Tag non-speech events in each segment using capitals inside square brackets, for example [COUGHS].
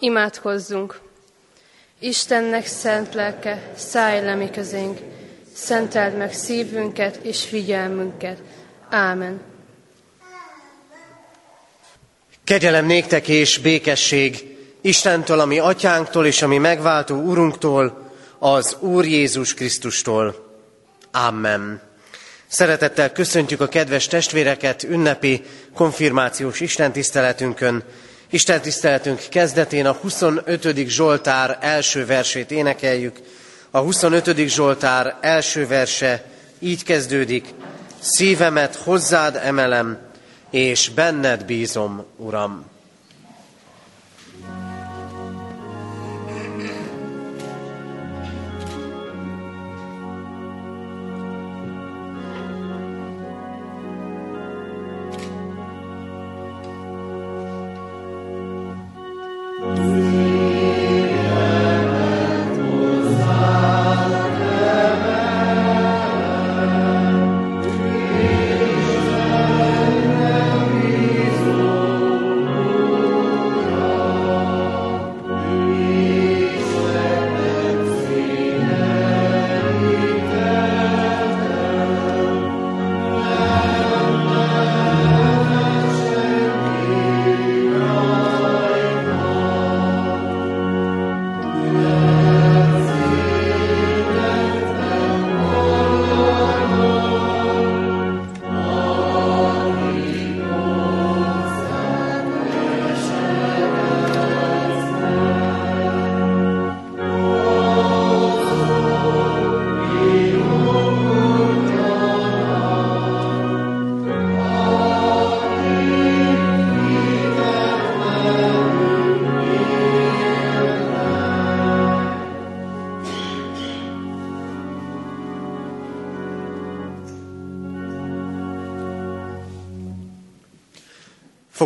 Imádkozzunk! Istennek szent lelke, szállj le mi közénk, szenteld meg szívünket és figyelmünket. Ámen. Kegyelem néktek és békesség Istentől, ami atyánktól és ami megváltó Urunktól, az Úr Jézus Krisztustól. Amen. Szeretettel köszöntjük a kedves testvéreket ünnepi konfirmációs istentiszteletünkön. Isten tiszteletünk kezdetén a 25. Zsoltár első versét énekeljük. A 25. Zsoltár első verse így kezdődik. Szívemet hozzád emelem, és benned bízom, Uram.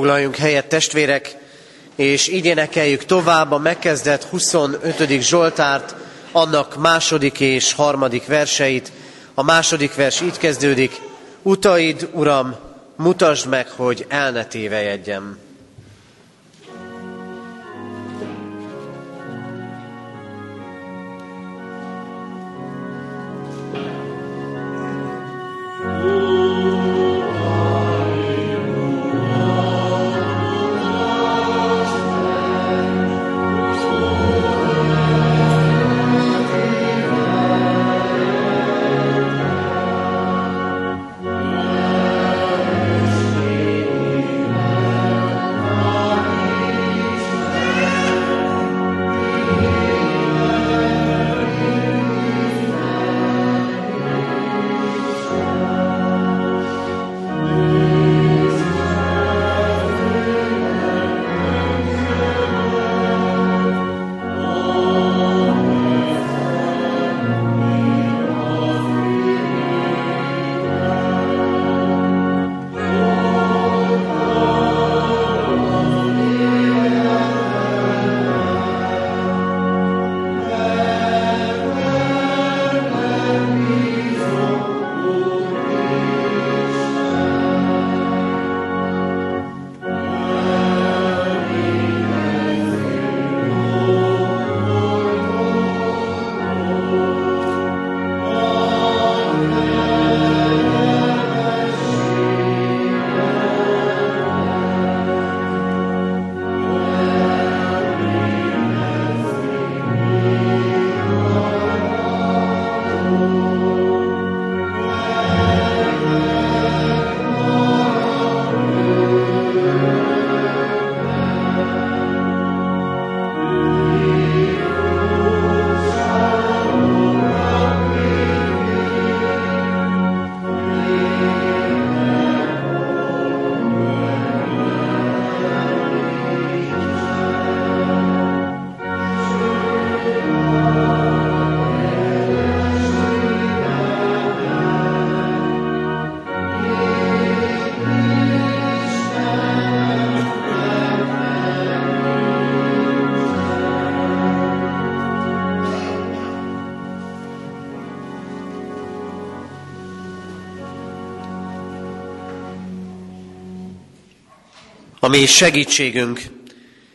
Foglaljunk helyet, testvérek, és így énekeljük tovább a megkezdett 25. Zsoltárt, annak második és harmadik verseit. A második vers így kezdődik, Utaid, Uram, mutasd meg, hogy el ne tévejedjem. A mi segítségünk,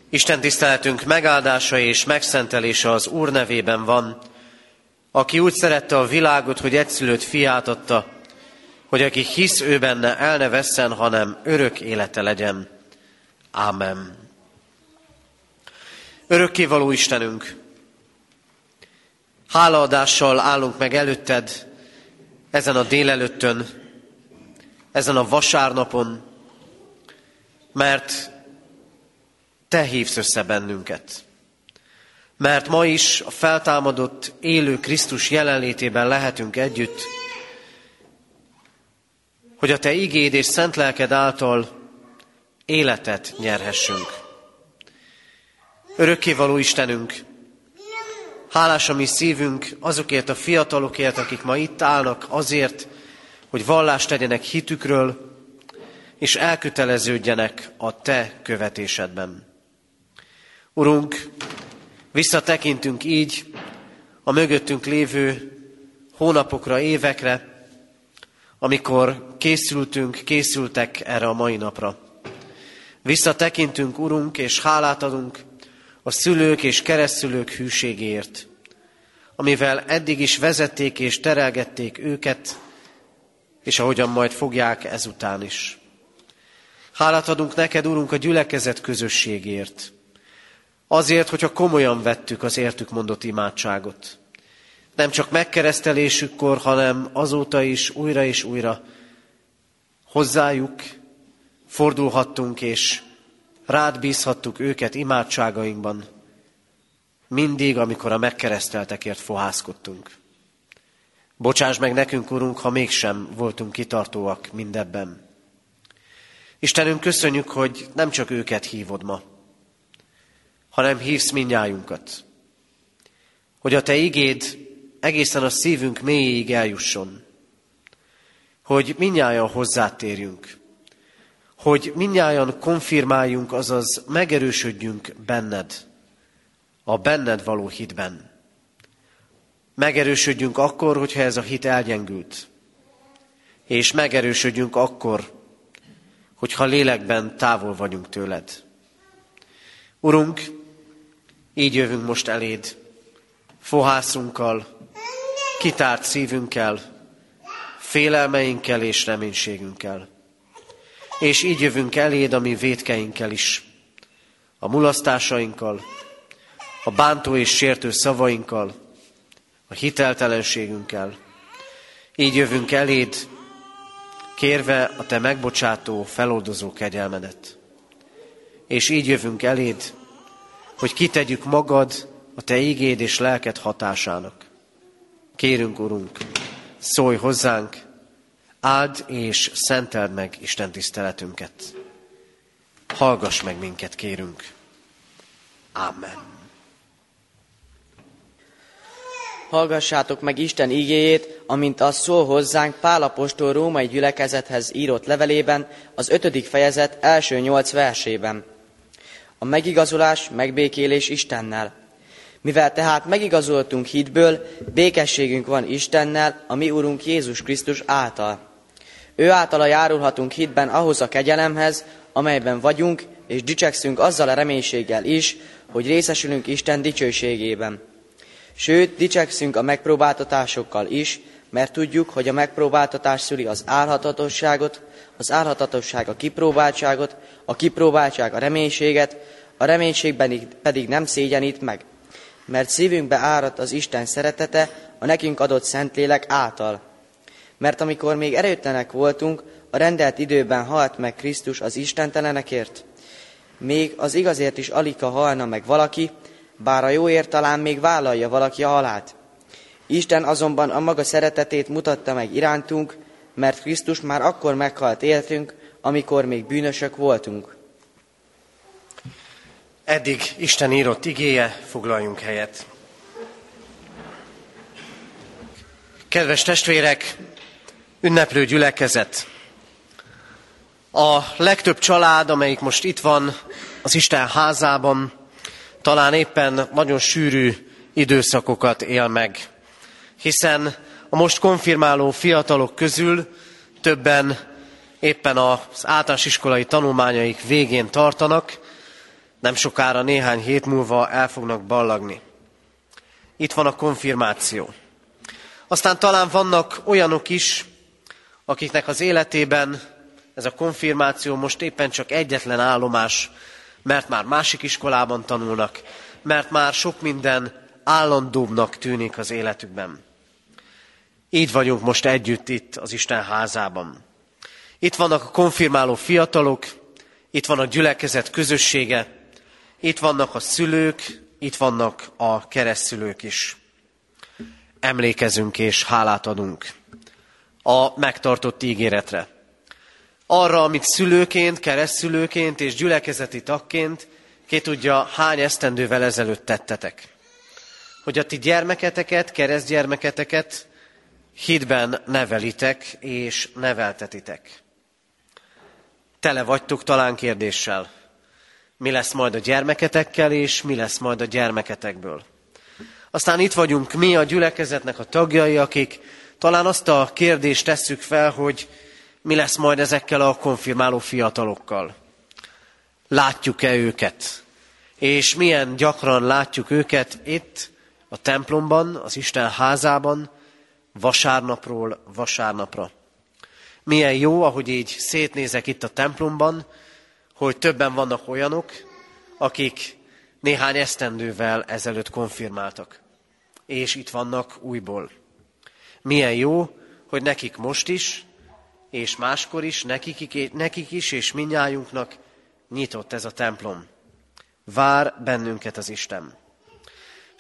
Isten tiszteletünk megáldása és megszentelése az Úr nevében van, aki úgy szerette a világot, hogy egyszülött fiát adta, hogy aki hisz ő benne, el ne vesszen, hanem örök élete legyen. Ámen. Örökkévaló Istenünk, hálaadással állunk meg előtted ezen a délelőttön, ezen a vasárnapon, mert Te hívsz össze bennünket. Mert ma is a feltámadott, élő Krisztus jelenlétében lehetünk együtt, hogy a Te igéd és szent lelked által életet nyerhessünk. Örökkévaló Istenünk, hálás a mi szívünk azokért a fiatalokért, akik ma itt állnak azért, hogy vallást tegyenek hitükről, és elköteleződjenek a Te követésedben. Urunk, visszatekintünk így a mögöttünk lévő hónapokra, évekre, amikor készültünk, készültek erre a mai napra. Visszatekintünk, Urunk, és hálát adunk a szülők és keresztülők hűségért, amivel eddig is vezették és terelgették őket, és ahogyan majd fogják ezután is. Hálát adunk neked, Urunk, a gyülekezet közösségért. Azért, hogyha komolyan vettük az értük mondott imádságot. Nem csak megkeresztelésükkor, hanem azóta is újra és újra hozzájuk fordulhattunk, és rád bízhattuk őket imádságainkban, mindig, amikor a megkereszteltekért fohászkodtunk. Bocsáss meg nekünk, Urunk, ha mégsem voltunk kitartóak mindebben. Istenünk, köszönjük, hogy nem csak őket hívod ma, hanem hívsz minnyájunkat. Hogy a Te igéd egészen a szívünk mélyéig eljusson. Hogy minnyáján hozzátérjünk. Hogy minnyáján konfirmáljunk, azaz megerősödjünk benned, a benned való hitben. Megerősödjünk akkor, hogyha ez a hit elgyengült. És megerősödjünk akkor, hogyha lélekben távol vagyunk tőled. Urunk, így jövünk most eléd, fohászunkkal, kitárt szívünkkel, félelmeinkkel és reménységünkkel. És így jövünk eléd a mi védkeinkkel is, a mulasztásainkkal, a bántó és sértő szavainkkal, a hiteltelenségünkkel. Így jövünk eléd, kérve a te megbocsátó, feloldozó kegyelmedet. És így jövünk eléd, hogy kitegyük magad a te ígéd és lelked hatásának. Kérünk, Urunk, szólj hozzánk, áld és szenteld meg Isten tiszteletünket. Hallgass meg minket, kérünk. Amen. Hallgassátok meg Isten igéjét, amint az szól hozzánk Pálapostól római gyülekezethez írott levelében, az ötödik fejezet első nyolc versében. A megigazolás, megbékélés Istennel. Mivel tehát megigazoltunk hitből, békességünk van Istennel, a mi Urunk Jézus Krisztus által. Ő általa járulhatunk hitben ahhoz a kegyelemhez, amelyben vagyunk, és dicsekszünk azzal a reménységgel is, hogy részesülünk Isten dicsőségében. Sőt, dicsekszünk a megpróbáltatásokkal is, mert tudjuk, hogy a megpróbáltatás szüli az álhatatosságot, az álhatatosság a kipróbáltságot, a kipróbáltság a reménységet, a reménységben pedig nem szégyenít meg, mert szívünkbe áradt az Isten szeretete a nekünk adott Szentlélek által. Mert amikor még erőtlenek voltunk, a rendelt időben halt meg Krisztus az istentelenekért. Még az igazért is alika halna meg valaki, bár a jóért talán még vállalja valaki a halát. Isten azonban a maga szeretetét mutatta meg irántunk, mert Krisztus már akkor meghalt éltünk, amikor még bűnösök voltunk. Eddig Isten írott igéje, foglaljunk helyet. Kedves testvérek, ünneplő gyülekezet! A legtöbb család, amelyik most itt van az Isten házában, talán éppen nagyon sűrű időszakokat él meg, hiszen a most konfirmáló fiatalok közül többen éppen az általános iskolai tanulmányaik végén tartanak, Nem sokára, néhány hét múlva el fognak ballagni. Itt van a konfirmáció. Aztán talán vannak olyanok is, akiknek az életében ez a konfirmáció most éppen csak egyetlen állomás, mert már másik iskolában tanulnak, mert már sok minden állandóbbnak tűnik az életükben. Így vagyunk most együtt itt az Isten házában. Itt vannak a konfirmáló fiatalok, itt van a gyülekezet közössége, itt vannak a szülők, itt vannak a keresztülők is. Emlékezünk és hálát adunk a megtartott ígéretre. Arra, amit szülőként, keresztülőként és gyülekezeti tagként, ki tudja, hány esztendővel ezelőtt tettetek. Hogy a ti gyermeketeket, keresztgyermeketeket hitben nevelitek és neveltetitek. Tele vagytok talán kérdéssel. Mi lesz majd a gyermeketekkel, és mi lesz majd a gyermeketekből. Aztán itt vagyunk mi a gyülekezetnek a tagjai, akik talán azt a kérdést tesszük fel, hogy mi lesz majd ezekkel a konfirmáló fiatalokkal. Látjuk-e őket? És milyen gyakran látjuk őket itt, a templomban, az Isten házában, vasárnapról vasárnapra. Milyen jó, ahogy így szétnézek itt a templomban, hogy többen vannak olyanok, akik néhány esztendővel ezelőtt konfirmáltak. És itt vannak újból. Milyen jó, hogy nekik most is, és máskor is, nekik, nekik is, és minnyájunknak nyitott ez a templom. Vár bennünket az Isten.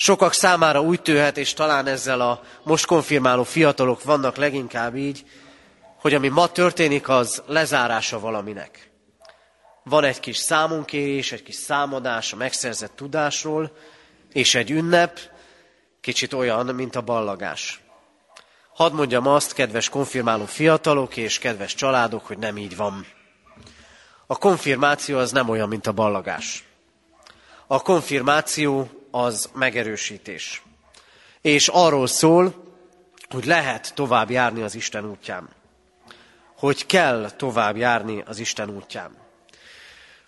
Sokak számára úgy tűhet, és talán ezzel a most konfirmáló fiatalok vannak leginkább így, hogy ami ma történik, az lezárása valaminek. Van egy kis számunkérés, egy kis számadás a megszerzett tudásról, és egy ünnep, kicsit olyan, mint a ballagás. Hadd mondjam azt, kedves konfirmáló fiatalok és kedves családok, hogy nem így van. A konfirmáció az nem olyan, mint a ballagás. A konfirmáció az megerősítés. És arról szól, hogy lehet tovább járni az Isten útján. Hogy kell tovább járni az Isten útján.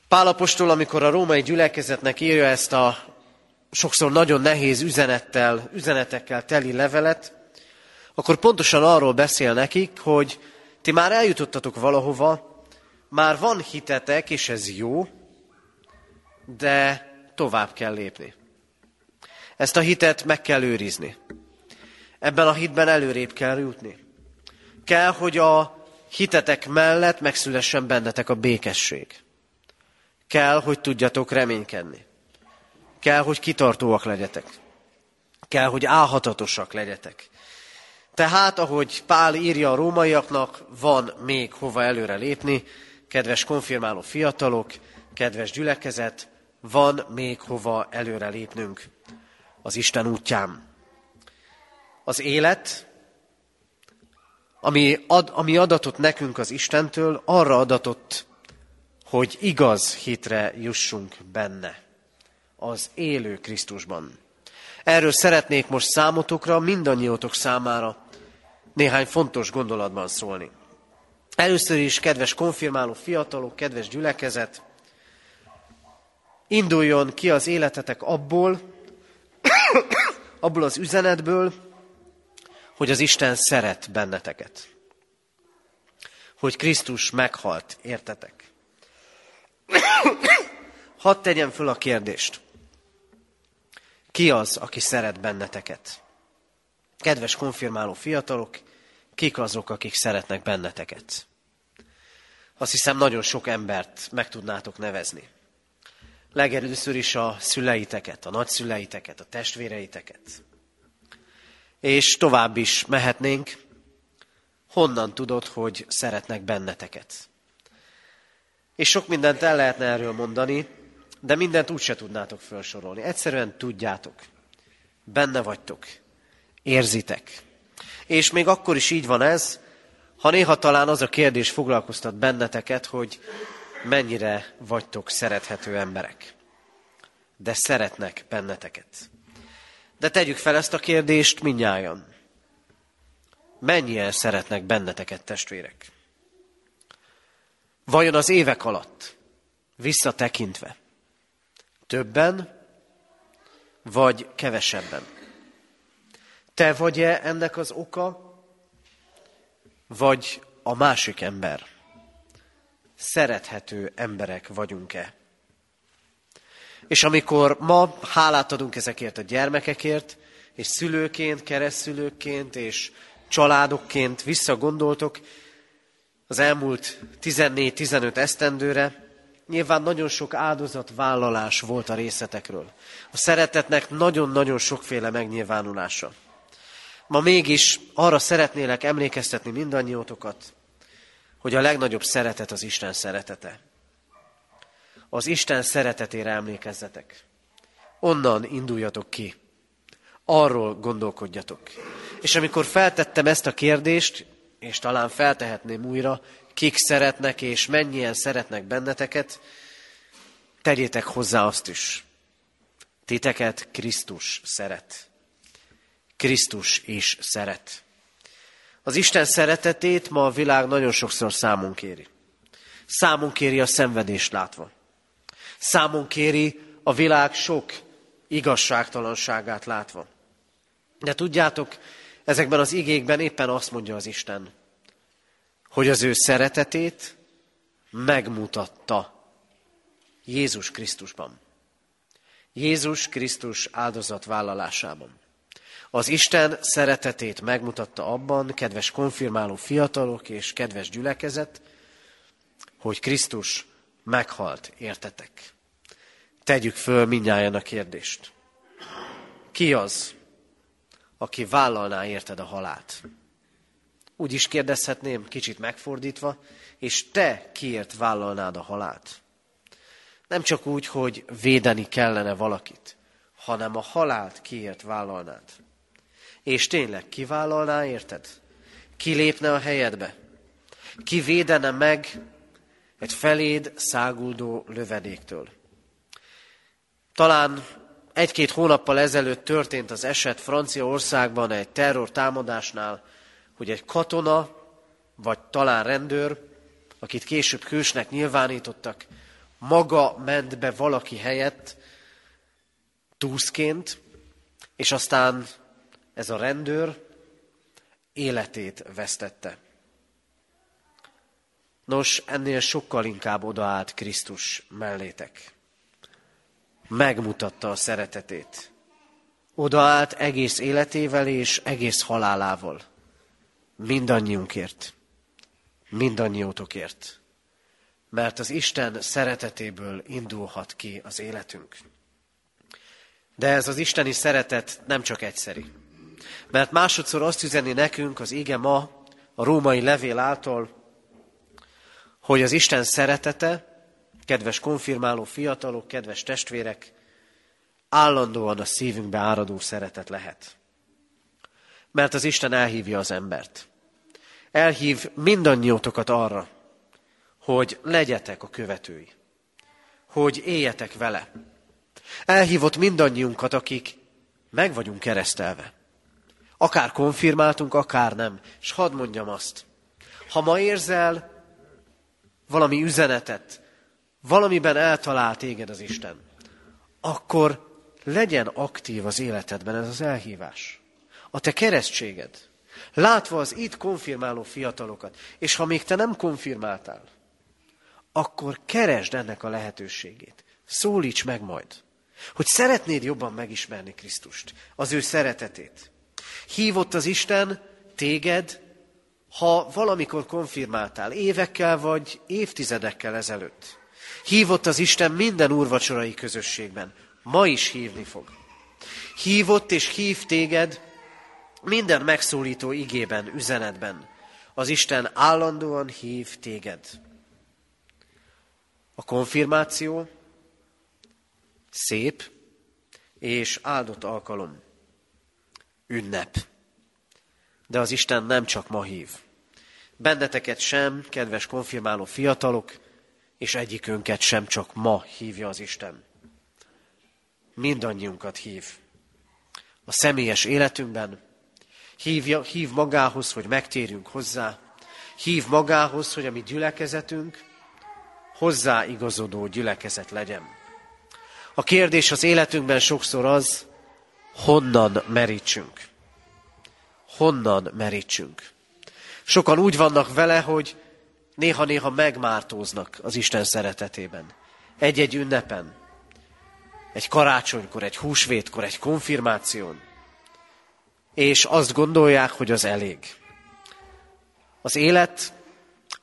Pálapostól, amikor a római gyülekezetnek írja ezt a sokszor nagyon nehéz üzenettel, üzenetekkel teli levelet, akkor pontosan arról beszél nekik, hogy ti már eljutottatok valahova, már van hitetek, és ez jó, de tovább kell lépni. Ezt a hitet meg kell őrizni. Ebben a hitben előrébb kell jutni. Kell, hogy a hitetek mellett megszülessen bennetek a békesség. Kell, hogy tudjatok reménykedni. Kell, hogy kitartóak legyetek. Kell, hogy álhatatosak legyetek. Tehát, ahogy Pál írja a rómaiaknak, van még hova előre lépni, kedves konfirmáló fiatalok, kedves gyülekezet, van még hova előre lépnünk az Isten útján. Az élet, ami, ad, ami adatot nekünk az Istentől, arra adatott, hogy igaz hitre jussunk benne, az élő Krisztusban. Erről szeretnék most számotokra, mindannyiótok számára néhány fontos gondolatban szólni. Először is, kedves konfirmáló fiatalok, kedves gyülekezet, induljon ki az életetek abból, [COUGHS] abból az üzenetből, hogy az Isten szeret benneteket. Hogy Krisztus meghalt, értetek. [COUGHS] Hadd tegyem föl a kérdést. Ki az, aki szeret benneteket? Kedves konfirmáló fiatalok, kik azok, akik szeretnek benneteket? Azt hiszem, nagyon sok embert meg tudnátok nevezni. Legelőször is a szüleiteket, a nagyszüleiteket, a testvéreiteket. És tovább is mehetnénk. Honnan tudod, hogy szeretnek benneteket? És sok mindent el lehetne erről mondani, de mindent úgyse tudnátok felsorolni. Egyszerűen tudjátok. Benne vagytok. Érzitek. És még akkor is így van ez, ha néha talán az a kérdés foglalkoztat benneteket, hogy mennyire vagytok szerethető emberek. De szeretnek benneteket. De tegyük fel ezt a kérdést minnyáján. Mennyien szeretnek benneteket, testvérek? Vajon az évek alatt, visszatekintve, Többen, vagy kevesebben? Te vagy-e ennek az oka, vagy a másik ember? Szerethető emberek vagyunk-e? És amikor ma hálát adunk ezekért a gyermekekért, és szülőként, keresztülőként és családokként visszagondoltok az elmúlt 14-15 esztendőre, nyilván nagyon sok áldozatvállalás volt a részletekről. A szeretetnek nagyon-nagyon sokféle megnyilvánulása. Ma mégis arra szeretnélek emlékeztetni mindannyiótokat, hogy a legnagyobb szeretet az Isten szeretete. Az Isten szeretetére emlékezzetek. Onnan induljatok ki. Arról gondolkodjatok. És amikor feltettem ezt a kérdést, és talán feltehetném újra, kik szeretnek és mennyien szeretnek benneteket, tegyétek hozzá azt is. Titeket Krisztus szeret. Krisztus is szeret. Az Isten szeretetét ma a világ nagyon sokszor számon kéri. Számon kéri a szenvedést látva. Számon kéri a világ sok igazságtalanságát látva. De tudjátok, ezekben az igékben éppen azt mondja az Isten, hogy az ő szeretetét megmutatta Jézus Krisztusban. Jézus Krisztus áldozatvállalásában. Az Isten szeretetét megmutatta abban, kedves konfirmáló fiatalok és kedves gyülekezet, hogy Krisztus meghalt, értetek. Tegyük föl mindnyáján a kérdést. Ki az, aki vállalná érted a halált? Úgy is kérdezhetném, kicsit megfordítva, és te kiért vállalnád a halált? Nem csak úgy, hogy védeni kellene valakit, hanem a halált kiért vállalnád. És tényleg kivállalná, érted? Ki lépne a helyedbe? Ki védene meg egy feléd száguldó lövedéktől? Talán egy-két hónappal ezelőtt történt az eset Franciaországban egy terror támadásnál, hogy egy katona, vagy talán rendőr, akit később hősnek nyilvánítottak, maga ment be valaki helyett túszként, és aztán ez a rendőr életét vesztette. Nos, ennél sokkal inkább odaállt Krisztus mellétek. Megmutatta a szeretetét. Odaállt egész életével és egész halálával. Mindannyiunkért. Mindannyiótokért. Mert az Isten szeretetéből indulhat ki az életünk. De ez az isteni szeretet nem csak egyszeri. Mert másodszor azt üzeni nekünk az ége ma, a római levél által, hogy az Isten szeretete, kedves konfirmáló fiatalok, kedves testvérek, állandóan a szívünkbe áradó szeretet lehet. Mert az Isten elhívja az embert. Elhív mindannyiótokat arra, hogy legyetek a követői. Hogy éljetek vele. Elhívott mindannyiunkat, akik meg vagyunk keresztelve. Akár konfirmáltunk, akár nem. És hadd mondjam azt, ha ma érzel valami üzenetet, valamiben eltalál téged az Isten, akkor legyen aktív az életedben ez az elhívás. A te keresztséged. Látva az itt konfirmáló fiatalokat, és ha még te nem konfirmáltál, akkor keresd ennek a lehetőségét. Szólíts meg majd, hogy szeretnéd jobban megismerni Krisztust, az ő szeretetét. Hívott az Isten téged, ha valamikor konfirmáltál, évekkel vagy évtizedekkel ezelőtt. Hívott az Isten minden úrvacsorai közösségben, ma is hívni fog. Hívott és hív téged minden megszólító igében, üzenetben. Az Isten állandóan hív téged. A konfirmáció szép és áldott alkalom ünnep. De az Isten nem csak ma hív. Benneteket sem, kedves konfirmáló fiatalok, és egyikünket sem csak ma hívja az Isten. Mindannyiunkat hív. A személyes életünkben hívja, hív magához, hogy megtérjünk hozzá, hív magához, hogy a mi gyülekezetünk hozzáigazodó gyülekezet legyen. A kérdés az életünkben sokszor az, honnan merítsünk. Honnan merítsünk. Sokan úgy vannak vele, hogy néha-néha megmártóznak az Isten szeretetében. Egy-egy ünnepen, egy karácsonykor, egy húsvétkor, egy konfirmáción, és azt gondolják, hogy az elég. Az élet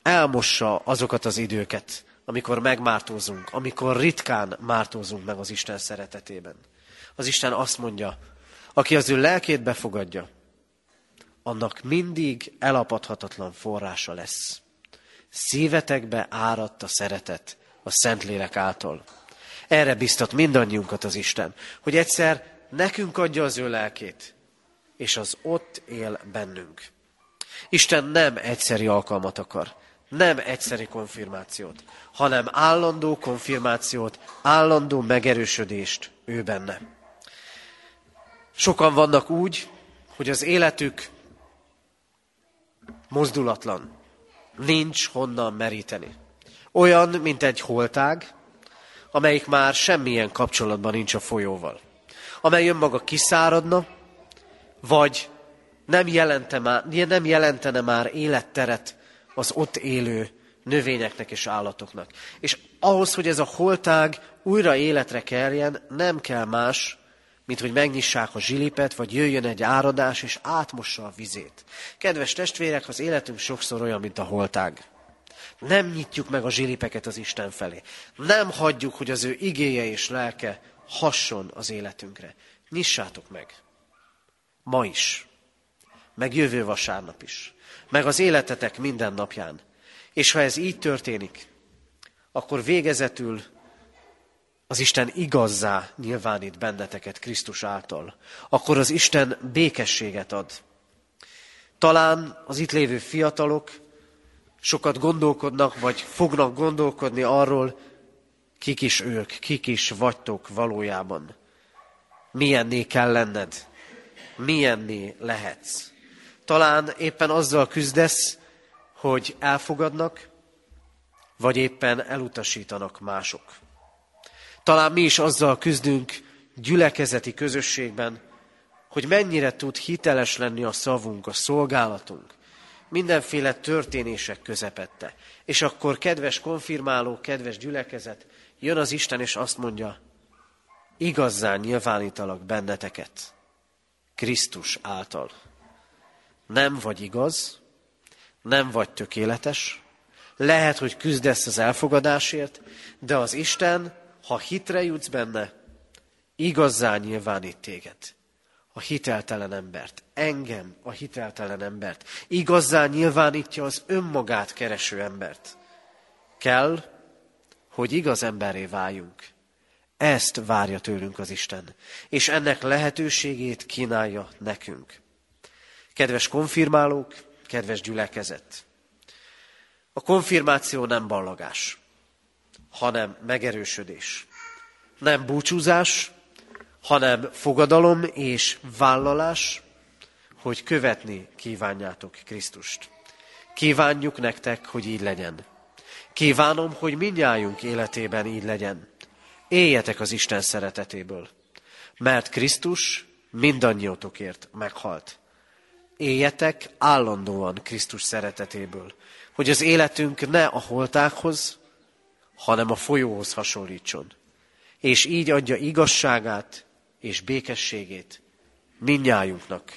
elmossa azokat az időket, amikor megmártózunk, amikor ritkán mártózunk meg az Isten szeretetében. Az Isten azt mondja, aki az ő lelkét befogadja, annak mindig elapadhatatlan forrása lesz. Szívetekbe áradt a szeretet a Szentlélek által. Erre biztat mindannyiunkat az Isten, hogy egyszer nekünk adja az ő lelkét, és az ott él bennünk. Isten nem egyszeri alkalmat akar, nem egyszeri konfirmációt, hanem állandó konfirmációt, állandó megerősödést ő benne. Sokan vannak úgy, hogy az életük mozdulatlan, nincs honnan meríteni. Olyan, mint egy holtág, amelyik már semmilyen kapcsolatban nincs a folyóval. Amely önmaga kiszáradna, vagy nem, jelente már, nem jelentene már életteret az ott élő növényeknek és állatoknak. És ahhoz, hogy ez a holtág újra életre keljen, nem kell más, mint hogy megnyissák a zsilipet, vagy jöjjön egy áradás, és átmossa a vizét. Kedves testvérek, az életünk sokszor olyan, mint a holtág. Nem nyitjuk meg a zsilipeket az Isten felé. Nem hagyjuk, hogy az ő igéje és lelke hasson az életünkre. Nyissátok meg. Ma is. Meg jövő vasárnap is. Meg az életetek minden napján. És ha ez így történik, akkor végezetül az Isten igazzá nyilvánít benneteket Krisztus által. Akkor az Isten békességet ad. Talán az itt lévő fiatalok sokat gondolkodnak, vagy fognak gondolkodni arról, kik is ők, kik is vagytok valójában. Milyenné kell lenned, milyenné lehetsz. Talán éppen azzal küzdesz, hogy elfogadnak, vagy éppen elutasítanak mások. Talán mi is azzal küzdünk gyülekezeti közösségben, hogy mennyire tud hiteles lenni a szavunk, a szolgálatunk, mindenféle történések közepette. És akkor, kedves konfirmáló, kedves gyülekezet, jön az Isten, és azt mondja, igazzán nyilvánítalak benneteket, Krisztus által. Nem vagy igaz, nem vagy tökéletes, lehet, hogy küzdesz az elfogadásért, de az Isten, ha hitre jutsz benne, igazzá nyilvánít téged. A hiteltelen embert, engem, a hiteltelen embert. Igazzá nyilvánítja az önmagát kereső embert. Kell, hogy igaz emberré váljunk. Ezt várja tőlünk az Isten, és ennek lehetőségét kínálja nekünk. Kedves konfirmálók, kedves gyülekezet! A konfirmáció nem ballagás, hanem megerősödés. Nem búcsúzás, hanem fogadalom és vállalás, hogy követni kívánjátok Krisztust. Kívánjuk nektek, hogy így legyen. Kívánom, hogy mindjájunk életében így legyen. Éljetek az Isten szeretetéből, mert Krisztus mindannyiótokért meghalt. Éljetek állandóan Krisztus szeretetéből, hogy az életünk ne a holtákhoz, hanem a folyóhoz hasonlítson, és így adja igazságát és békességét mindnyájunknak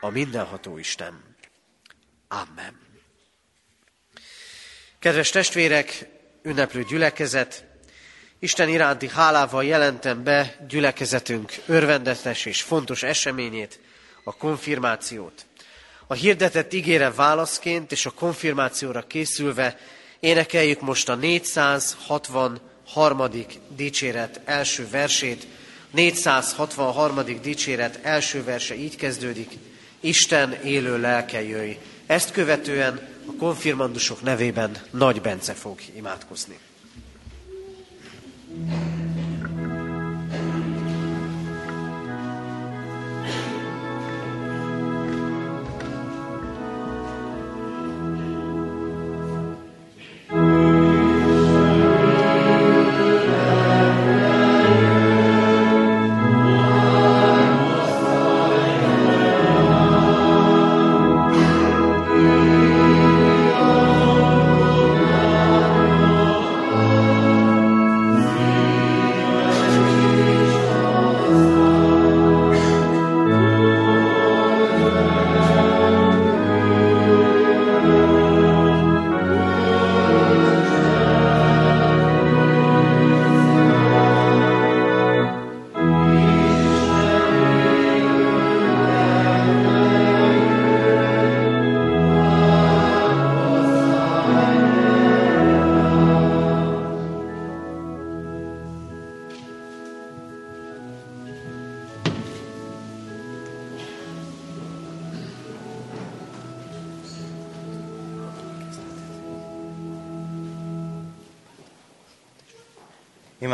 a mindenható Isten. Amen. Kedves testvérek, ünneplő gyülekezet, Isten iránti hálával jelentem be gyülekezetünk örvendetes és fontos eseményét, a konfirmációt. A hirdetett ígére válaszként és a konfirmációra készülve énekeljük most a 463. dicséret első versét. 463. dicséret első verse így kezdődik. Isten élő lelke jöjj. Ezt követően a konfirmandusok nevében Nagy Bence fog imádkozni.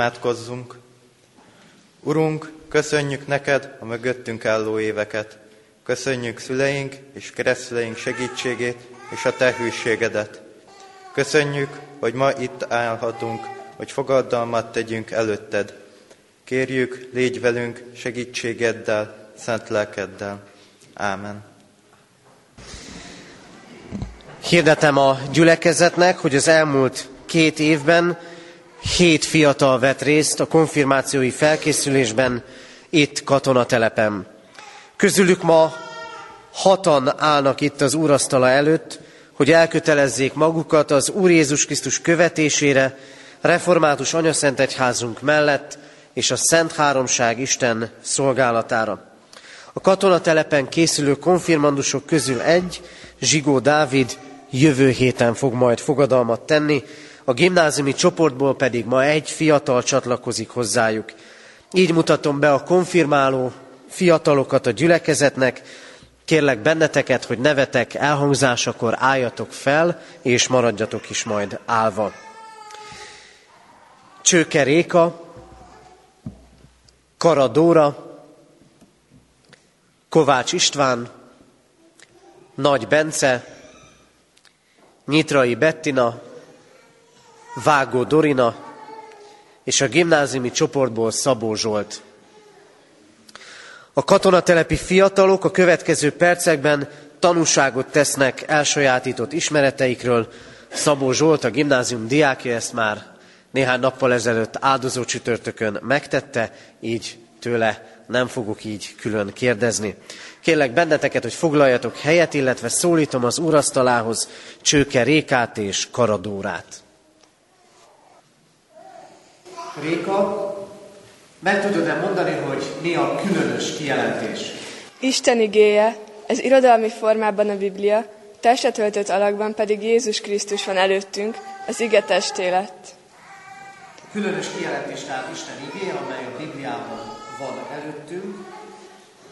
Imádkozzunk! Urunk, köszönjük neked a mögöttünk álló éveket. Köszönjük szüleink és keresztüleink segítségét és a te hűségedet. Köszönjük, hogy ma itt állhatunk, hogy fogadalmat tegyünk előtted. Kérjük, légy velünk segítségeddel, szent lelkeddel. Ámen. Hirdetem a gyülekezetnek, hogy az elmúlt két évben hét fiatal vett részt a konfirmációi felkészülésben itt katonatelepen. Közülük ma hatan állnak itt az úrasztala előtt, hogy elkötelezzék magukat az Úr Jézus Krisztus követésére, református anyaszent egyházunk mellett és a Szent Háromság Isten szolgálatára. A katonatelepen készülő konfirmandusok közül egy, Zsigó Dávid, jövő héten fog majd fogadalmat tenni, a gimnáziumi csoportból pedig ma egy fiatal csatlakozik hozzájuk. Így mutatom be a konfirmáló fiatalokat a gyülekezetnek, kérlek benneteket, hogy nevetek elhangzásakor álljatok fel, és maradjatok is majd állva. Csőke Réka, Karadóra, Kovács István, Nagy Bence, Nyitrai Bettina, Vágó Dorina és a gimnáziumi csoportból Szabó Zsolt. A katonatelepi fiatalok a következő percekben tanúságot tesznek elsajátított ismereteikről. Szabó Zsolt, a gimnázium diákja ezt már néhány nappal ezelőtt áldozó csütörtökön megtette, így tőle nem fogok így külön kérdezni. Kérlek benneteket, hogy foglaljatok helyet, illetve szólítom az úrasztalához Csőke Rékát és Karadórát. Réka, meg tudod-e mondani, hogy mi a különös kijelentés? Isten igéje, ez irodalmi formában a Biblia, testet öltött alakban pedig Jézus Krisztus van előttünk, az ige testé lett. Különös kijelentés tehát Isten igéje, amely a Bibliában van előttünk,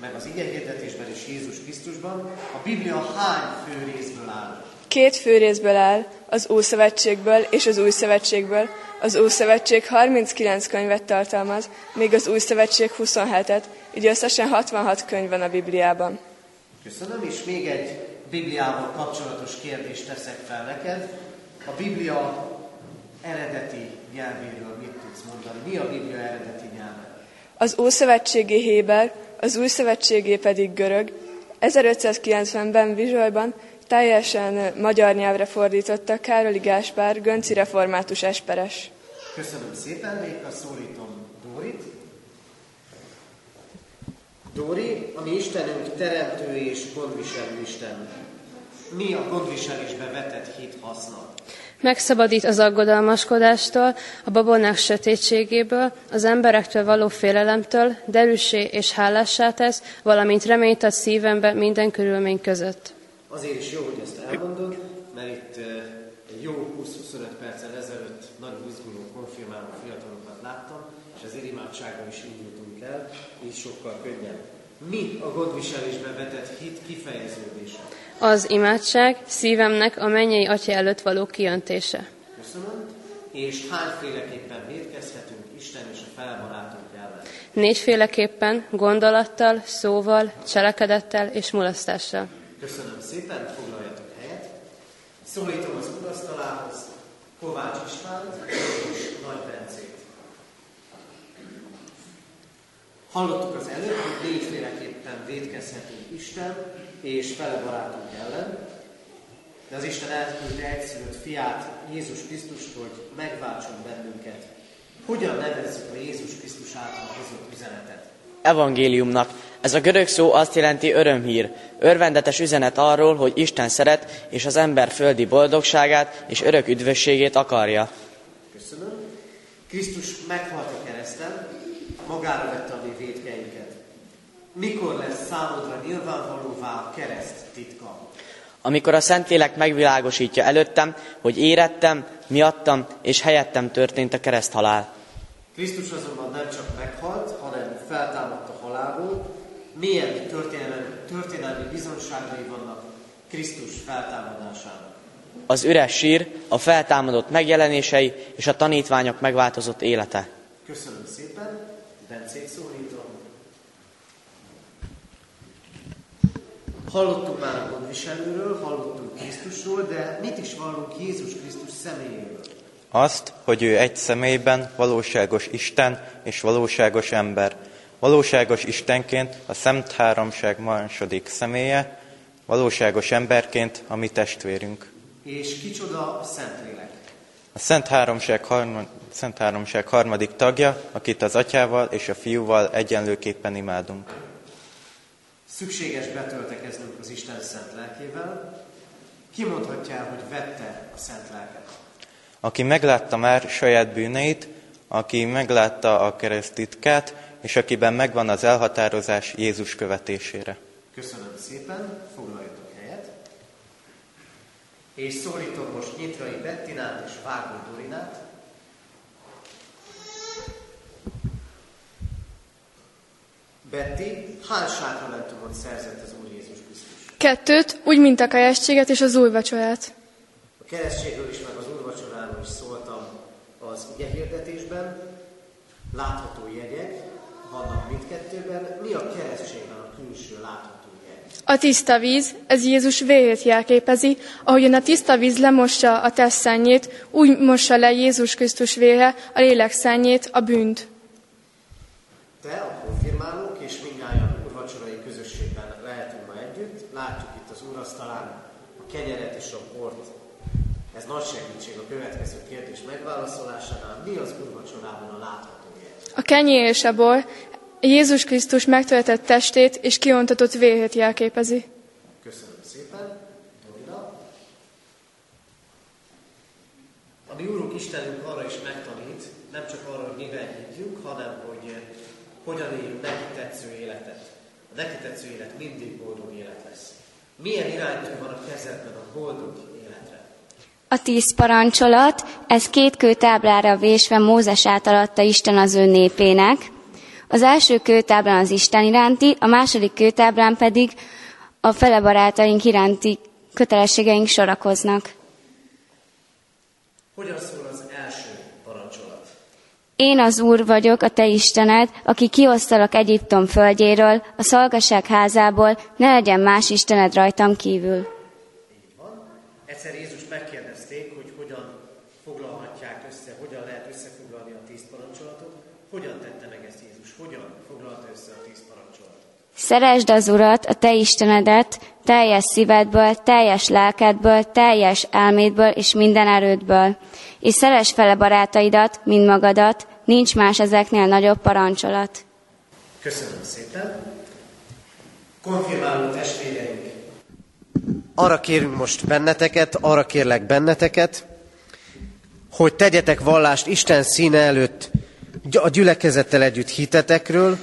meg az ige hirdetésben és Jézus Krisztusban. A Biblia hány fő részből áll? Két fő részből áll, az Ószövetségből és az Új Szövetségből. Az Ószövetség 39 könyvet tartalmaz, míg az Új Szövetség 27-et, így összesen 66 könyv van a Bibliában. Köszönöm, és még egy Bibliával kapcsolatos kérdést teszek fel neked. A Biblia eredeti nyelvéről mit tudsz mondani? Mi a Biblia eredeti nyelve? Az Ószövetségi Héber, az Új Szövetségé pedig görög. 1590-ben Vizsajban teljesen magyar nyelvre fordította Károli Gáspár, Gönci református esperes. Köszönöm szépen, még a szólítom Dórit. Dóri, a mi Istenünk teremtő és gondviselő Isten. Mi a gondviselésbe vetett hit haszna? Megszabadít az aggodalmaskodástól, a babonák sötétségéből, az emberektől való félelemtől, derűsé és hálássá tesz, valamint reményt ad szívembe minden körülmény között. Azért is jó, hogy ezt elmondod, mert itt egy jó 20-25 perccel ezelőtt nagy izguló konfirmáló fiatalokat láttam, és az imádságban is indultunk el, így sokkal könnyebb. Mi a gondviselésben vetett hit kifejeződése? Az imádság szívemnek a mennyei atya előtt való kiöntése. Köszönöm. És hányféleképpen védkezhetünk Isten és a felbarátunk ellen? Négyféleképpen gondolattal, szóval, cselekedettel és mulasztással. Köszönöm szépen, foglaljatok helyet. Szólítom az urasztalához Kovács Istvánt és Nagy Bencét. Hallottuk az előbb, hogy négyféleképpen védkezhetünk Isten és fele barátunk ellen, de az Isten elküldte egyszülött fiát, Jézus Krisztust, hogy megváltson bennünket. Hogyan nevezzük a Jézus Krisztus által hozott üzenetet? Evangéliumnak. Ez a görög szó azt jelenti örömhír, örvendetes üzenet arról, hogy Isten szeret, és az ember földi boldogságát és örök üdvösségét akarja. Köszönöm. Krisztus meghalt a kereszten, magára vette a mi védkeinket. Mikor lesz számodra nyilvánvalóvá a kereszt titka? Amikor a Szentlélek megvilágosítja előttem, hogy érettem, miattam és helyettem történt a kereszthalál. Krisztus azonban nem csak meghalt, hanem feltámadt a halálból. Milyen történelmi, történelmi bizonságai vannak Krisztus feltámadásának? Az üres sír, a feltámadott megjelenései és a tanítványok megváltozott élete. Köszönöm szépen, Bencét szólítom. Hallottuk már a gondviselőről, hallottunk Krisztusról, de mit is vallunk Jézus Krisztus személyéről? Azt, hogy ő egy személyben valóságos Isten és valóságos ember. Valóságos Istenként a Szent Háromság második személye, valóságos emberként a mi testvérünk. És kicsoda a Szentlélek? A Szent Háromság, harmad, Szent Háromság harmadik tagja, akit az atyával és a fiúval egyenlőképpen imádunk. Szükséges betöltekeznünk az Isten szent lelkével. Ki mondhatja, hogy vette a szent lelket? Aki meglátta már saját bűneit, aki meglátta a keresztitkát, és akiben megvan az elhatározás Jézus követésére. Köszönöm szépen, foglaljatok helyet. És szólítom most Nyitrai Bettinát és Vágó Dorinát. Betty, hány sákramentumot szerzett az Úr Jézus Krisztus? Kettőt, úgy, mint a kajásséget és az új vacsorát. A keresztségről is, meg az úrvacsoráról is szóltam az ige hirdetésben. Látható jegyek vannak mindkettőben. Mi a keresztségben a külső látható jegy? A tiszta víz, ez Jézus vérét jelképezi, ahogyan a tiszta víz lemossa a test szennyét, úgy mossa le Jézus Krisztus vére a lélek szennyét, a bűnt. Te, a konfirmálók és mindnyájan úrvacsorai közösségben lehetünk ma együtt. Látjuk itt az úrasztalán a kenyeret és a bort. Ez nagy segítség a következő kérdés megválaszolásánál. Mi az úrvacsorában a látható? A kenyér és a bor Jézus Krisztus megtöltett testét és kiontatott vérét jelképezi. Köszönöm szépen. Dorina. A mi Úrunk Istenünk arra is megtanít, nem csak arra, hogy miben hívjunk, hanem hogy eh, hogyan éljünk neki tetsző életet. A neki tetsző élet mindig boldog élet lesz. Milyen iránytű van a kezedben a boldog életre? A tíz parancsolat, ez két kőtáblára vésve Mózes átalatta Isten az ő népének. Az első kőtáblán az Isten iránti, a második kőtáblán pedig a fele barátaink iránti kötelességeink sorakoznak. Hogyan szól az első parancsolat? Én az Úr vagyok, a te Istened, aki kiosztalak Egyiptom földjéről, a szolgaság házából, ne legyen más Istened rajtam kívül. Így van. Egyszer Jézus megkérdezték, hogy hogyan foglalhatják össze, hogyan lehet összefoglalni a tíz parancsolatot. Hogyan tette meg ezt Jézus? Hogyan foglalta össze a tíz parancsolatot? Szeresd az Urat, a te Istenedet, teljes szívedből, teljes lelkedből, teljes elmédből és minden erődből. És szeres fele barátaidat, mint magadat, nincs más ezeknél nagyobb parancsolat. Köszönöm szépen. Konfirmáló testvéreink, arra kérünk most benneteket, arra kérlek benneteket, hogy tegyetek vallást Isten színe előtt a gyülekezettel együtt hitetekről,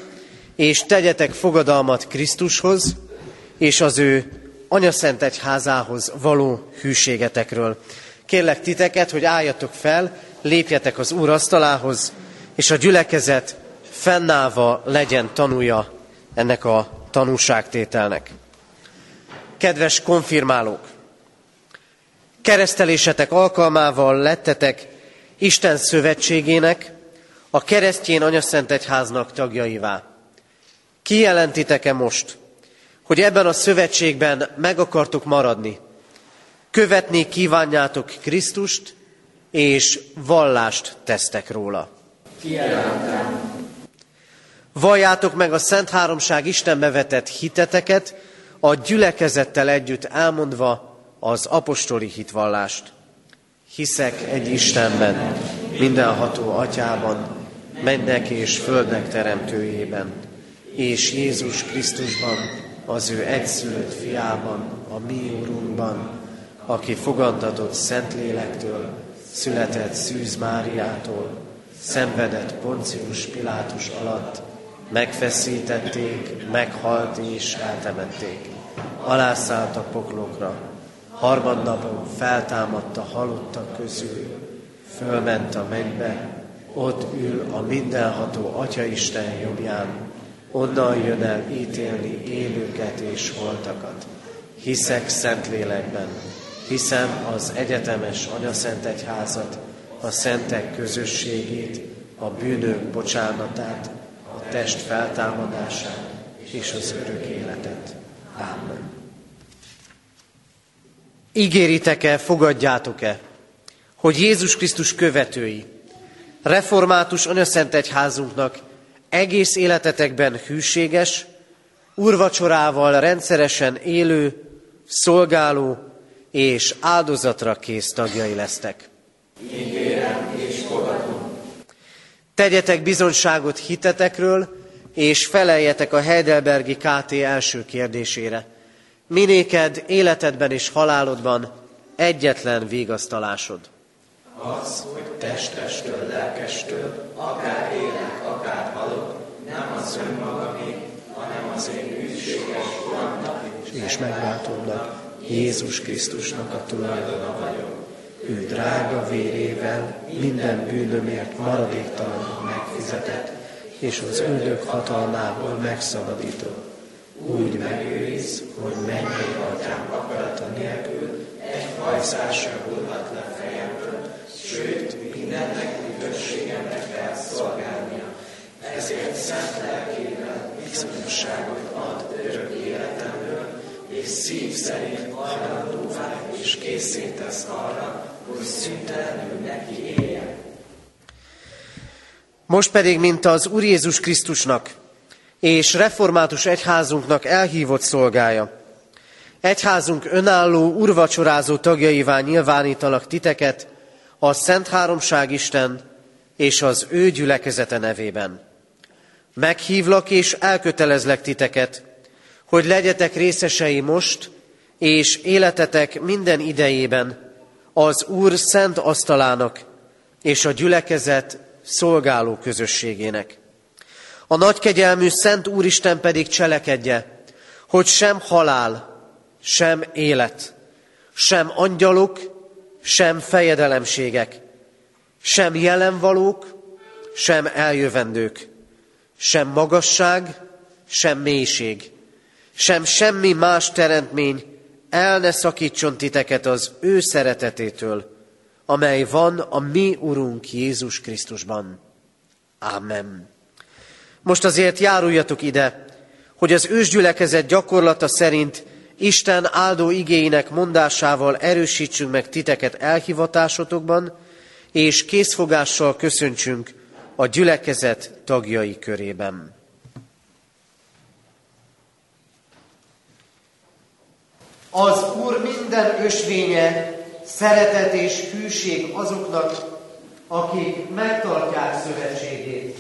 és tegyetek fogadalmat Krisztushoz, és az ő anyaszent egyházához való hűségetekről. Kérlek titeket, hogy álljatok fel, lépjetek az Úr asztalához, és a gyülekezet fennállva legyen tanúja ennek a tanúságtételnek. Kedves konfirmálók! Keresztelésetek alkalmával lettetek Isten szövetségének, a keresztjén anyaszent egyháznak tagjaivá. Kijelentitek-e most, hogy ebben a szövetségben meg akartok maradni, követni kívánjátok Krisztust, és vallást tesztek róla? Valljátok meg a Szent Háromság Istenbe vetett hiteteket, a gyülekezettel együtt elmondva az apostoli hitvallást. Hiszek egy Istenben, mindenható atyában, mennek és földnek teremtőjében, és Jézus Krisztusban, az ő egyszülött fiában, a mi úrunkban, aki fogantatott Szentlélektől, született Szűz Máriától, szenvedett Poncius Pilátus alatt, megfeszítették, meghalt és eltemették. Alászállt a poklokra, harmadnapon feltámadt a halottak közül, fölment a mennybe, ott ül a mindenható Atyaisten jobbján, onnan jön el ítélni élőket és holtakat. Hiszek Szentlélekben, hiszem az egyetemes anyaszent egyházat, a szentek közösségét, a bűnök bocsánatát, a test feltámadását és az örök életet. Amen. Ígéritek-e, fogadjátok-e, hogy Jézus Krisztus követői, református anyaszent egyházunknak egész életetekben hűséges, urvacsorával rendszeresen élő, szolgáló és áldozatra kész tagjai lesztek. Ígérem és fogadom. Tegyetek bizonyságot hitetekről, és feleljetek a Heidelbergi KT első kérdésére. Minéked életedben és halálodban egyetlen vigasztalásod. Az, hogy testestől, lelkestől, akár élek, akár halok, nem az önmagamé, hanem az én ügységes Uramnak és megváltónak, Jézus Krisztusnak a tulajdona vagyok. Ő drága vérével minden bűnömért maradéktalanul megfizetett, és az ördög hatalmából megszabadított. Úgy megőriz, hogy mennyei atyám akarata nélkül egy hajszás sem hullhat le fejemről, sőt, mindennek üdvösségemre kell szolgálnia. Ezért szent lelkével bizonyosságot ad örök életemről, és szív szerint hajlandóvá és készítesz arra, hogy szüntelenül neki éljen. Most pedig, mint az Úr Jézus Krisztusnak és református egyházunknak elhívott szolgája, egyházunk önálló, urvacsorázó tagjaivá nyilvánítalak titeket a Szent Háromság Isten és az ő gyülekezete nevében. Meghívlak és elkötelezlek titeket, hogy legyetek részesei most és életetek minden idejében az Úr szent asztalának és a gyülekezet szolgáló közösségének. A nagykegyelmű Szent Úristen pedig cselekedje, hogy sem halál, sem élet, sem angyalok, sem fejedelemségek, sem jelenvalók, sem eljövendők, sem magasság, sem mélység, sem semmi más teremtmény el ne szakítson titeket az ő szeretetétől, amely van a mi Urunk Jézus Krisztusban. Amen. Most azért járuljatok ide, hogy az ősgyülekezet gyakorlata szerint Isten áldó igéinek mondásával erősítsünk meg titeket elhivatásotokban, és készfogással köszöntsünk a gyülekezet tagjai körében. Az Úr minden ösvénye szeretet és hűség azoknak, akik megtartják szövetségét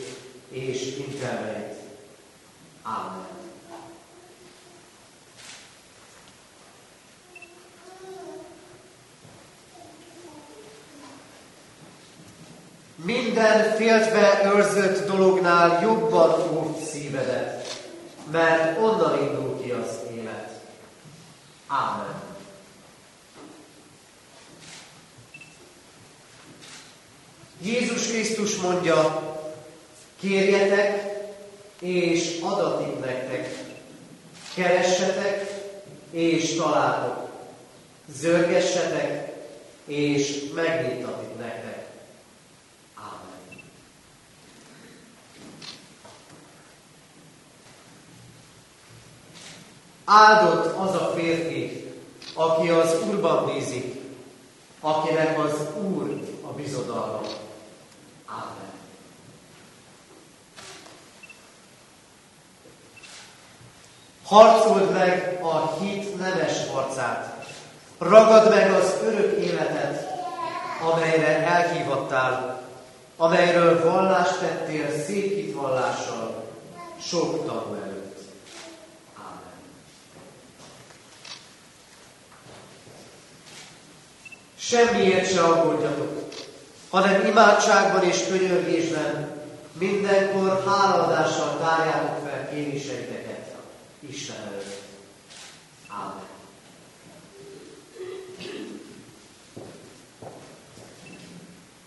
és intelmeit. Amen. Minden féltve őrzött dolognál jobban óvd szívedet, mert onnan indul ki az élet. Amen. Jézus Krisztus mondja, kérjetek, és adatik nektek. Keressetek, és találtok. Zörgessetek, és megnyitatik nektek. Amen. Áldott az a férfi, aki az Úrban bízik, akinek az Úr a bizodalma. Amen. Harcold meg a hit nemes harcát. Ragad meg az örök életet, amelyre elhívattál, amelyről vallást tettél szép hitvallással sok tag előtt. Amen. Semmiért se aggódjatok, hanem imádságban és könyörgésben mindenkor háladással tárjátok fel kéréseiteket Isten előtt. Ámen.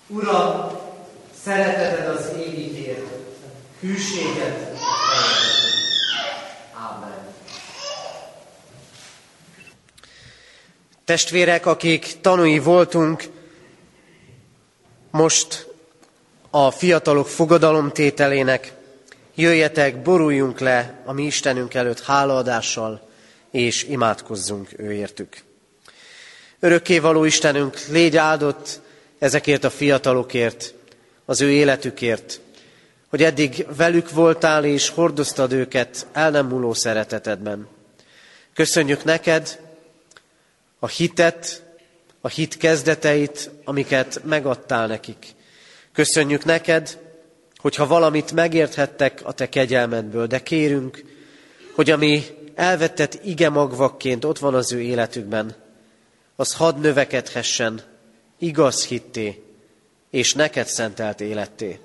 Uram, szereteted az égítért, hűséged Ámen. Testvérek, akik tanúi voltunk most a fiatalok fogadalomtételének, jöjjetek, boruljunk le a mi Istenünk előtt hálaadással, és imádkozzunk őértük. Örökkévaló Istenünk, légy áldott ezekért a fiatalokért, az ő életükért, hogy eddig velük voltál és hordoztad őket el nem múló szeretetedben. Köszönjük neked a hitet, a hit kezdeteit, amiket megadtál nekik. Köszönjük neked, hogyha valamit megérthettek a te kegyelmedből, de kérünk, hogy ami elvetett ige magvakként ott van az ő életükben, az hadd növekedhessen igaz hitté és neked szentelt életté.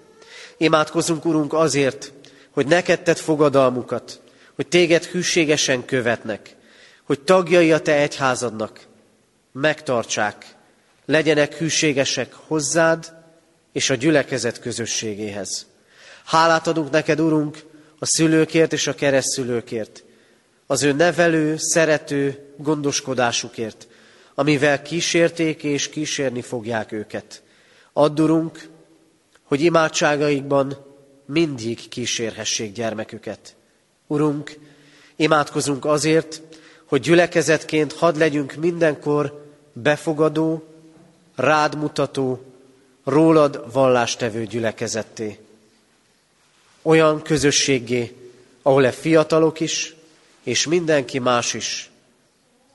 Imádkozunk, Urunk, azért, hogy neked tett fogadalmukat, hogy téged hűségesen követnek, hogy tagjai a te egyházadnak megtartsák, legyenek hűségesek hozzád és a gyülekezet közösségéhez. Hálát adunk neked, Urunk, a szülőkért és a keresztülőkért, az ő nevelő, szerető gondoskodásukért, amivel kísérték és kísérni fogják őket. Add, Urunk, hogy imádságaikban mindig kísérhessék gyermeküket. Urunk, imádkozunk azért, hogy gyülekezetként hadd legyünk mindenkor befogadó, rád mutató, rólad vallástevő gyülekezetté. Olyan közösségé, ahol e fiatalok is, és mindenki más is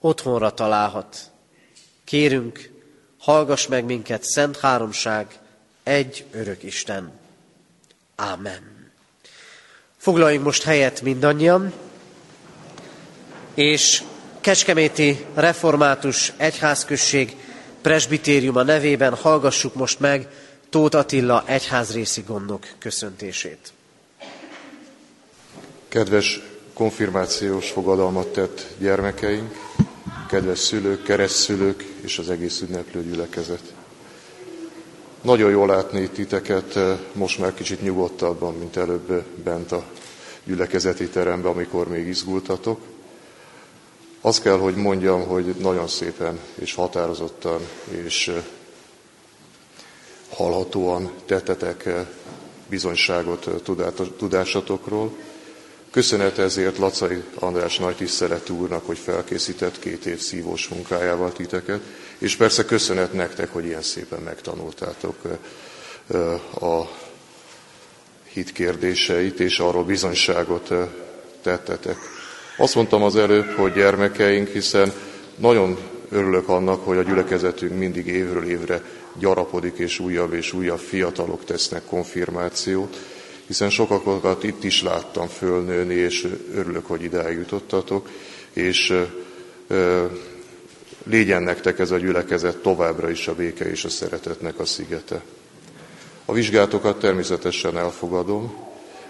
otthonra találhat. Kérünk, hallgass meg minket, Szent Háromság, egy örök Isten. Ámen. Foglaljunk most helyet mindannyian, és Kecskeméti Református Egyházközség presbitériuma nevében hallgassuk most meg Tóth Attila egyházrészi gondok köszöntését. Kedves konfirmációs fogadalmat tett gyermekeink, kedves szülők, keresztszülők és az egész ünneplő gyülekezet. Nagyon jól látni titeket most már kicsit nyugodtabban, mint előbb bent a gyülekezeti teremben, amikor még izgultatok. Azt kell, hogy mondjam, hogy nagyon szépen és határozottan és hallhatóan tettetek bizonyságot tudásatokról. Köszönet ezért Lacai András nagy tiszteletű úrnak, hogy felkészített két év szívós munkájával titeket, és persze köszönet nektek, hogy ilyen szépen megtanultátok a hit kérdéseit, és arról bizonyságot tettetek. Azt mondtam az előbb, hogy gyermekeink, hiszen nagyon örülök annak, hogy a gyülekezetünk mindig évről évre gyarapodik, és újabb és újabb fiatalok tesznek konfirmációt, hiszen sokakat itt is láttam fölnőni, és örülök, hogy ide eljutottatok, és Légyen nektek ez a gyülekezet továbbra is a béke és a szeretetnek a szigete. A vizsgátokat természetesen elfogadom,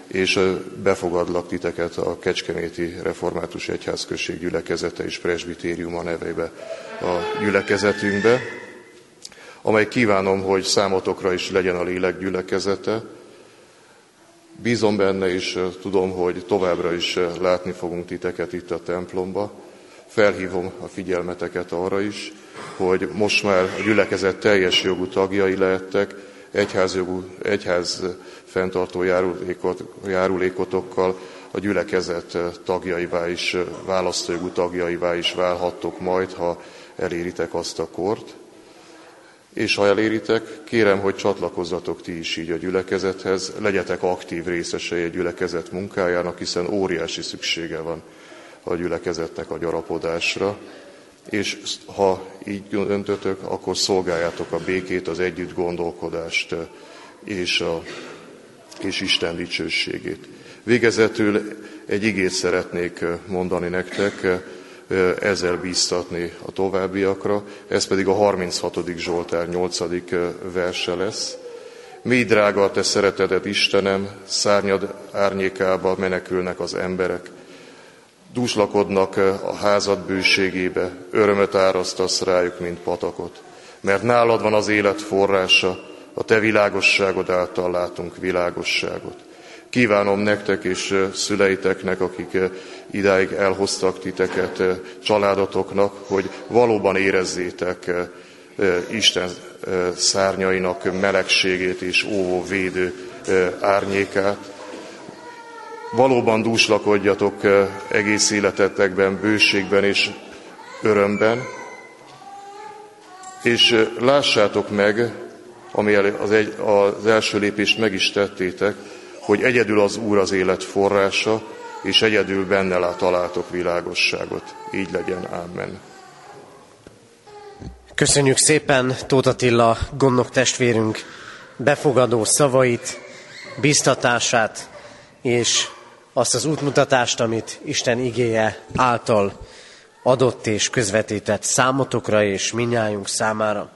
és befogadlak titeket a Kecskeméti Református Egyházközség gyülekezete és presbitériuma nevébe a gyülekezetünkbe, amely kívánom, hogy számotokra is legyen a lélek gyülekezete. Bízom benne, és tudom, hogy továbbra is látni fogunk titeket itt a templomba, felhívom a figyelmeteket arra is, hogy most már a gyülekezet teljes jogú tagjai lehettek, egyházjogú, egyház fenntartó járulékot, járulékotokkal a gyülekezet tagjaivá is, választójogú tagjaivá is válhattok majd, ha eléritek azt a kort. És ha eléritek, kérem, hogy csatlakozzatok ti is így a gyülekezethez, legyetek aktív részesei a gyülekezet munkájának, hiszen óriási szüksége van a gyülekezetnek a gyarapodásra, és ha így döntötök, akkor szolgáljátok a békét, az együtt gondolkodást és, a, és Isten dicsőségét. Végezetül egy igét szeretnék mondani nektek, ezzel bíztatni a továbbiakra, ez pedig a 36. Zsoltár 8. verse lesz. Mi drága a te szereteted, Istenem, szárnyad árnyékába menekülnek az emberek, dúslakodnak a házad bőségébe, örömöt árasztasz rájuk, mint patakot. Mert nálad van az élet forrása, a te világosságod által látunk világosságot. Kívánom nektek és szüleiteknek, akik idáig elhoztak titeket, családotoknak, hogy valóban érezzétek Isten szárnyainak melegségét és óvó védő árnyékát. Valóban dúslakodjatok egész életetekben, bőségben és örömben, és lássátok meg, ami az, egy, az első lépést meg is tettétek, hogy egyedül az Úr az élet forrása, és egyedül benne lát találtok világosságot. Így legyen. Amen. Köszönjük szépen Tóth Attila gondnok testvérünk befogadó szavait, biztatását, és azt az útmutatást, amit Isten igéje által adott és közvetített számotokra és minnyájunk számára.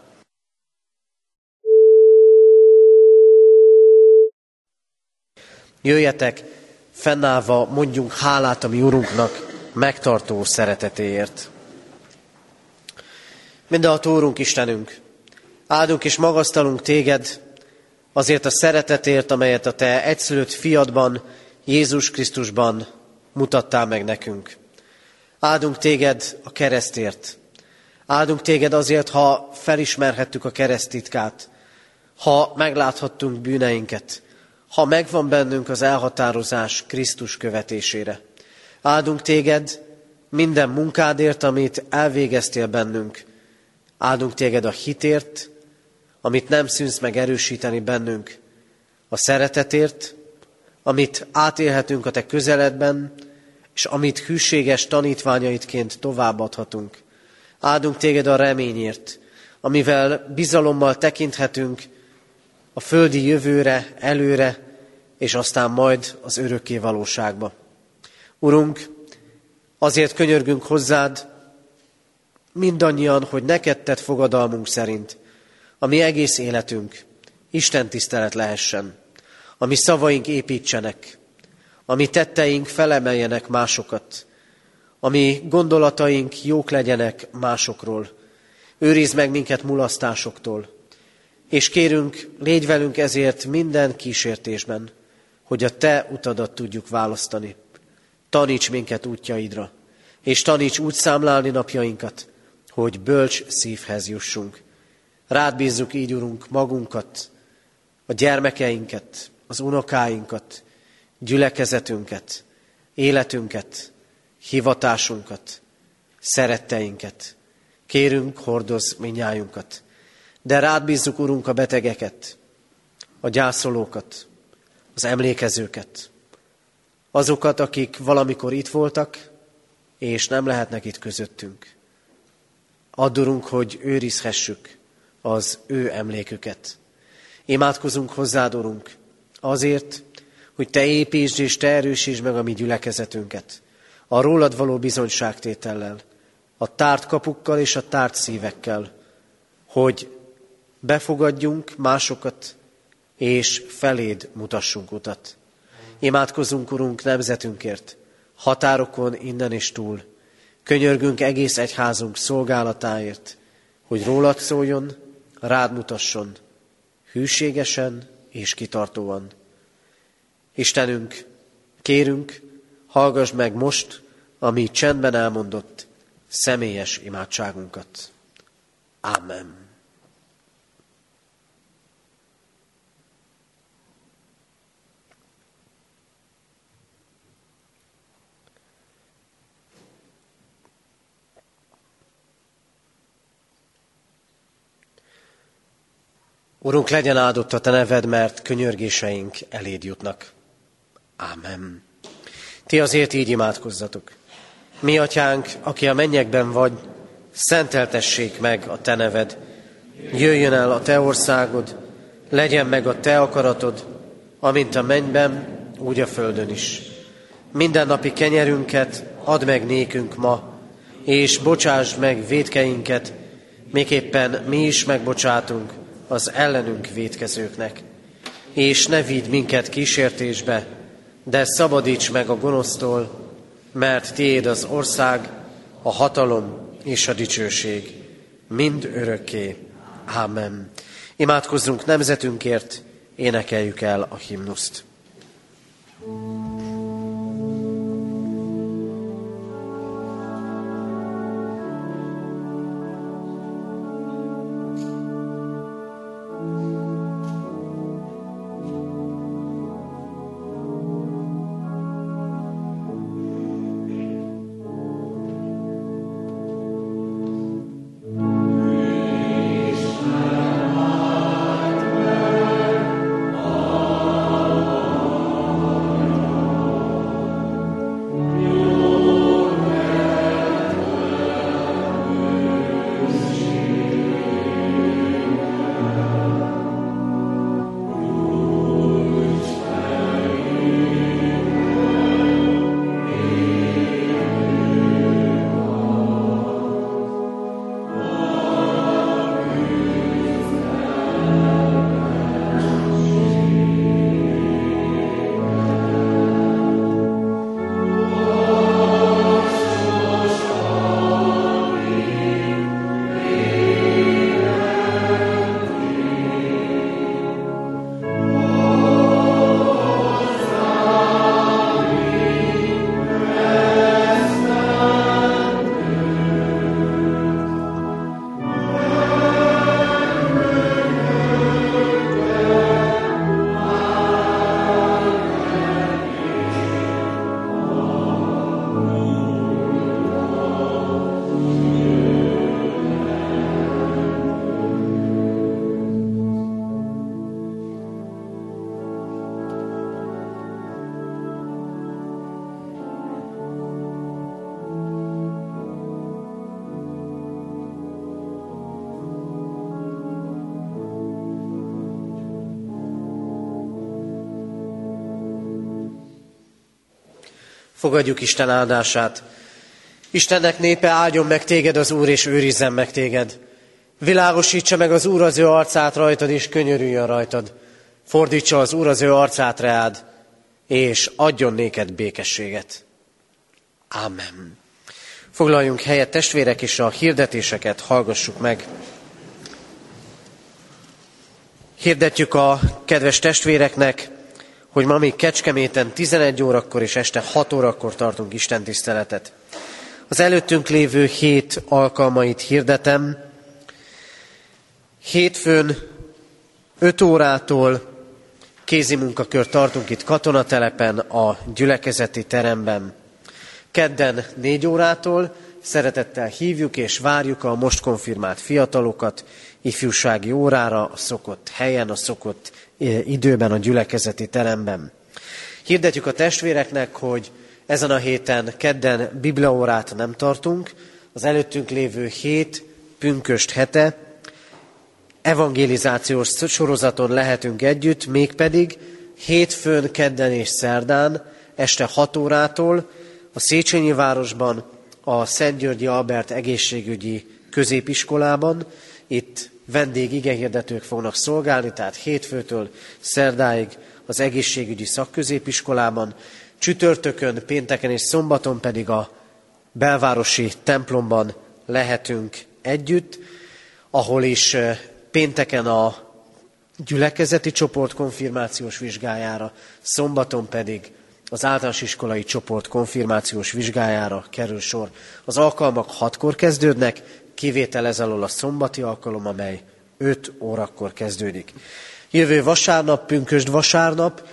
Jöjjetek, fennállva mondjunk hálát a mi Urunknak megtartó szeretetéért. Mindenható Úrunk Istenünk, áldunk és magasztalunk Téged azért a szeretetért, amelyet a Te egyszülött fiadban, Jézus Krisztusban mutattál meg nekünk. Áldunk téged a keresztért. Áldunk téged azért, ha felismerhettük a keresztitkát, ha megláthattunk bűneinket, ha megvan bennünk az elhatározás Krisztus követésére. Áldunk téged minden munkádért, amit elvégeztél bennünk. Áldunk téged a hitért, amit nem szűnsz meg erősíteni bennünk. A szeretetért, amit átélhetünk a te közeledben, és amit hűséges tanítványaidként továbbadhatunk. Áldunk téged a reményért, amivel bizalommal tekinthetünk a földi jövőre, előre, és aztán majd az örökké valóságba. Urunk, azért könyörgünk hozzád, mindannyian, hogy neked tett fogadalmunk szerint, a mi egész életünk Isten tisztelet lehessen, a mi szavaink építsenek, ami tetteink felemeljenek másokat, ami gondolataink jók legyenek másokról. Őrizd meg minket mulasztásoktól, és kérünk, légy velünk ezért minden kísértésben, hogy a Te utadat tudjuk választani. Taníts minket útjaidra, és taníts úgy számlálni napjainkat, hogy bölcs szívhez jussunk. Rád bízzuk így, Urunk, magunkat, a gyermekeinket, az unokáinkat, gyülekezetünket, életünket, hivatásunkat, szeretteinket. Kérünk, hordoz minnyájunkat. De rád bízzuk, Urunk, a betegeket, a gyászolókat, az emlékezőket, azokat, akik valamikor itt voltak, és nem lehetnek itt közöttünk. Addurunk, hogy őrizhessük az ő emléküket. Imádkozunk hozzád, Urunk, azért, hogy Te építsd és Te erősítsd meg a mi gyülekezetünket, a rólad való bizonyságtétellel, a tárt kapukkal és a tárt szívekkel, hogy befogadjunk másokat, és feléd mutassunk utat. Imádkozunk, Urunk, nemzetünkért, határokon innen és túl. Könyörgünk egész egyházunk szolgálatáért, hogy rólad szóljon, rád mutasson, hűségesen és kitartóan. Istenünk, kérünk, hallgass meg most a mi csendben elmondott személyes imádságunkat. Amen. Urunk, legyen áldott a Te neved, mert könyörgéseink eléd jutnak. Ámen. Ti azért így imádkozzatok. Mi, atyánk, aki a mennyekben vagy, szenteltessék meg a te neved. Jöjjön el a te országod, legyen meg a te akaratod, amint a mennyben, úgy a földön is. Minden napi kenyerünket add meg nékünk ma, és bocsásd meg védkeinket, miképpen mi is megbocsátunk az ellenünk védkezőknek. És ne vidd minket kísértésbe, de szabadíts meg a gonosztól, mert tiéd az ország, a hatalom és a dicsőség, mind örökké. Ámen. Imádkozzunk nemzetünkért, énekeljük el a himnuszt. thank you Fogadjuk Isten áldását. Istennek népe áldjon meg téged az Úr, és őrizzen meg téged. Világosítsa meg az Úr az ő arcát rajtad, és könyörüljön rajtad. Fordítsa az Úr az ő arcát reád, és adjon néked békességet. Amen. Foglaljunk helyet, testvérek, és a hirdetéseket hallgassuk meg. Hirdetjük a kedves testvéreknek, hogy ma még Kecskeméten 11 órakor és este 6 órakor tartunk Isten tiszteletet. Az előttünk lévő hét alkalmait hirdetem. Hétfőn 5 órától kézi munkakör tartunk itt katonatelepen a gyülekezeti teremben. Kedden 4 órától szeretettel hívjuk és várjuk a most konfirmált fiatalokat ifjúsági órára, a szokott helyen, a szokott időben a gyülekezeti teremben. Hirdetjük a testvéreknek, hogy ezen a héten kedden bibliaórát nem tartunk, az előttünk lévő hét pünköst hete evangelizációs sorozaton lehetünk együtt, mégpedig hétfőn, kedden és szerdán este 6 órától a Széchenyi városban a Szent Györgyi Albert egészségügyi középiskolában, itt vendég igehirdetők fognak szolgálni, tehát hétfőtől szerdáig az egészségügyi szakközépiskolában, csütörtökön, pénteken és szombaton pedig a belvárosi templomban lehetünk együtt, ahol is pénteken a gyülekezeti csoport konfirmációs vizsgájára, szombaton pedig az általános iskolai csoport konfirmációs vizsgájára kerül sor. Az alkalmak hatkor kezdődnek, kivétel ez alól a szombati alkalom, amely 5 órakor kezdődik. Jövő vasárnap, pünkösd vasárnap,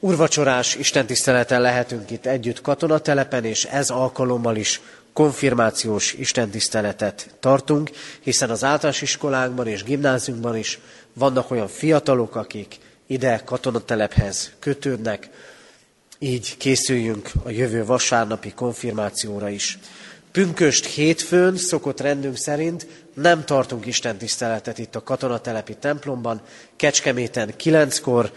urvacsorás istentiszteleten lehetünk itt együtt katonatelepen, és ez alkalommal is konfirmációs istentiszteletet tartunk, hiszen az általános iskolánkban és gimnáziumban is vannak olyan fiatalok, akik ide katonatelephez kötődnek, így készüljünk a jövő vasárnapi konfirmációra is. Pünköst hétfőn szokott rendünk szerint nem tartunk Isten tiszteletet itt a katonatelepi templomban. Kecskeméten kilenckor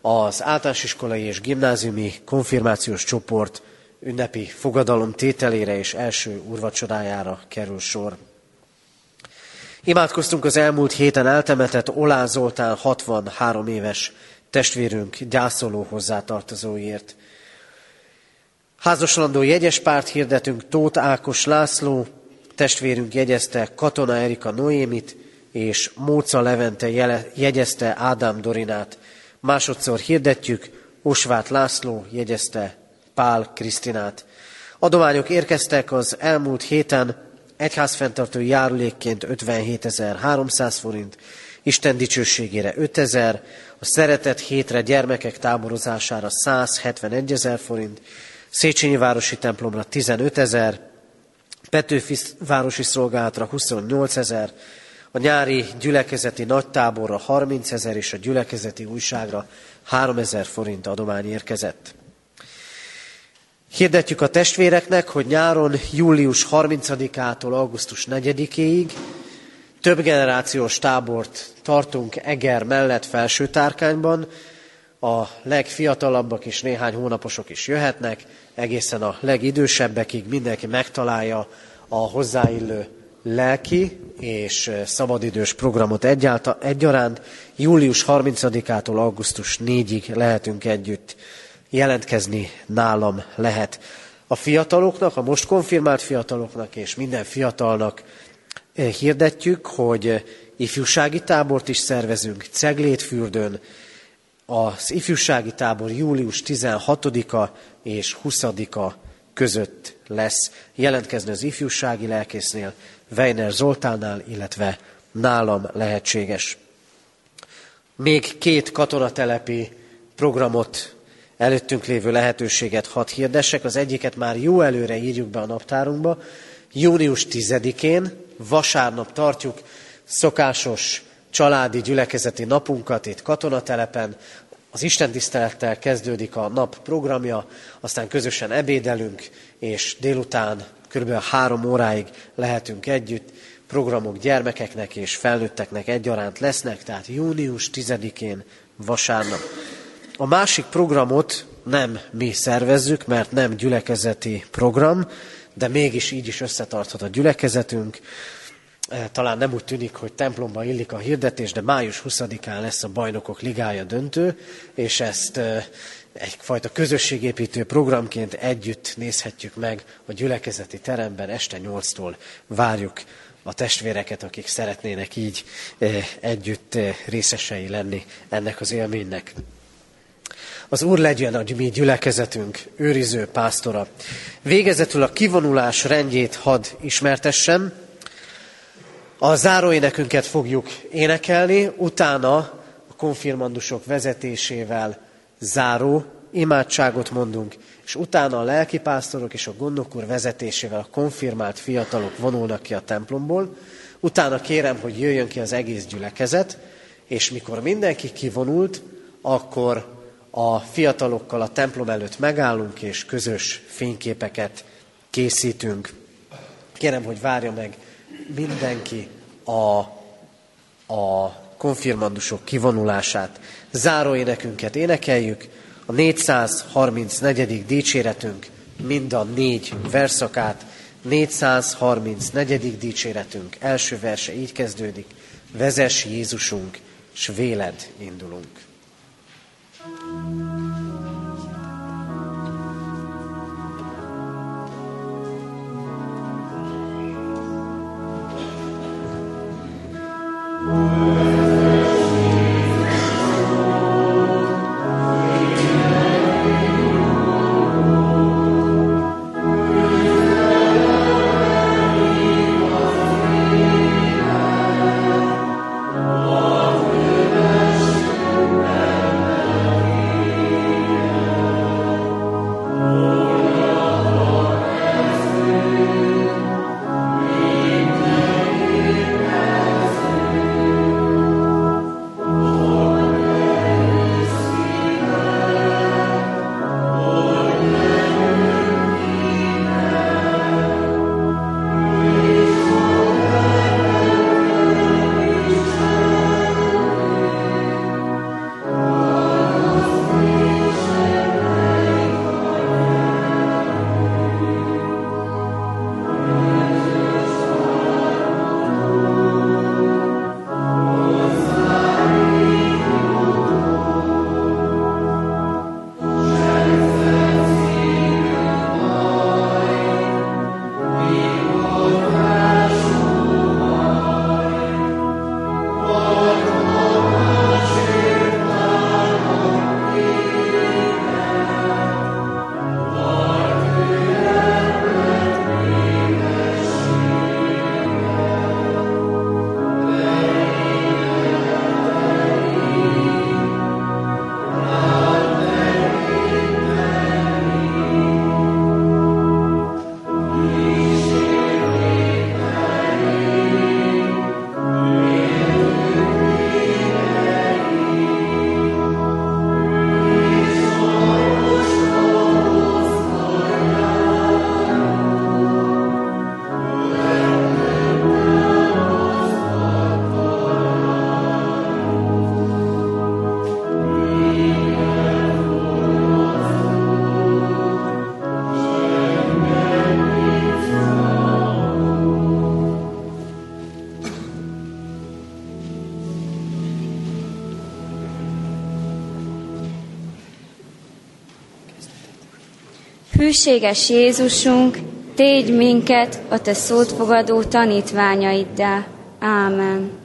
az általános iskolai és gimnáziumi konfirmációs csoport ünnepi fogadalom tételére és első urvacsorájára kerül sor. Imádkoztunk az elmúlt héten eltemetett Olá Zoltán 63 éves testvérünk gyászoló hozzátartozóért. Házaslandó jegyes párt hirdetünk Tóth Ákos László, testvérünk jegyezte Katona Erika Noémit, és Móca Levente jegyezte Ádám Dorinát. Másodszor hirdetjük, Osvát László jegyezte Pál Krisztinát. Adományok érkeztek az elmúlt héten, egyházfenntartó járulékként 57.300 forint, Isten dicsőségére 5000, a szeretet hétre gyermekek táborozására 171 ezer forint, Széchenyi városi templomra 15 ezer, Petőfi városi szolgálatra 28 ezer, a nyári gyülekezeti nagytáborra 30 ezer és a gyülekezeti újságra 3 ezer forint adomány érkezett. Hirdetjük a testvéreknek, hogy nyáron július 30-ától augusztus 4-ig több generációs tábort tartunk Eger mellett felső tárkányban, a legfiatalabbak is, néhány hónaposok is jöhetnek, egészen a legidősebbekig mindenki megtalálja a hozzáillő lelki és szabadidős programot egyáltal, egyaránt. Július 30-ától augusztus 4-ig lehetünk együtt jelentkezni nálam lehet. A fiataloknak, a most konfirmált fiataloknak és minden fiatalnak hirdetjük, hogy ifjúsági tábort is szervezünk Ceglétfürdőn, az ifjúsági tábor július 16-a és 20-a között lesz jelentkezni az ifjúsági lelkésznél, Weiner Zoltánnál, illetve nálam lehetséges. Még két katonatelepi programot, előttünk lévő lehetőséget hadd hirdessek. Az egyiket már jó előre írjuk be a naptárunkba. Június 10-én, vasárnap tartjuk szokásos családi gyülekezeti napunkat itt katonatelepen. Az Isten tisztelettel kezdődik a nap programja, aztán közösen ebédelünk, és délután kb. három óráig lehetünk együtt. Programok gyermekeknek és felnőtteknek egyaránt lesznek, tehát június 10-én vasárnap. A másik programot nem mi szervezzük, mert nem gyülekezeti program, de mégis így is összetarthat a gyülekezetünk. Talán nem úgy tűnik, hogy templomba illik a hirdetés, de május 20-án lesz a Bajnokok Ligája döntő, és ezt egyfajta közösségépítő programként együtt nézhetjük meg a gyülekezeti teremben. Este 8-tól várjuk a testvéreket, akik szeretnének így együtt részesei lenni ennek az élménynek. Az Úr legyen a mi gyülekezetünk őriző pásztora. Végezetül a kivonulás rendjét had ismertessem. A záróénekünket fogjuk énekelni, utána a konfirmandusok vezetésével záró imádságot mondunk, és utána a lelkipásztorok és a gondok vezetésével a konfirmált fiatalok vonulnak ki a templomból, utána kérem, hogy jöjjön ki az egész gyülekezet, és mikor mindenki kivonult, akkor a fiatalokkal a templom előtt megállunk, és közös fényképeket készítünk. Kérem, hogy várja meg mindenki a, a konfirmandusok kivonulását. Záró énekünket énekeljük, a 434. dicséretünk mind a négy verszakát, 434. dicséretünk első verse így kezdődik, vezess Jézusunk, s véled indulunk. Amen. Hűséges Jézusunk, tégy minket a Te szót fogadó tanítványaiddá. Ámen.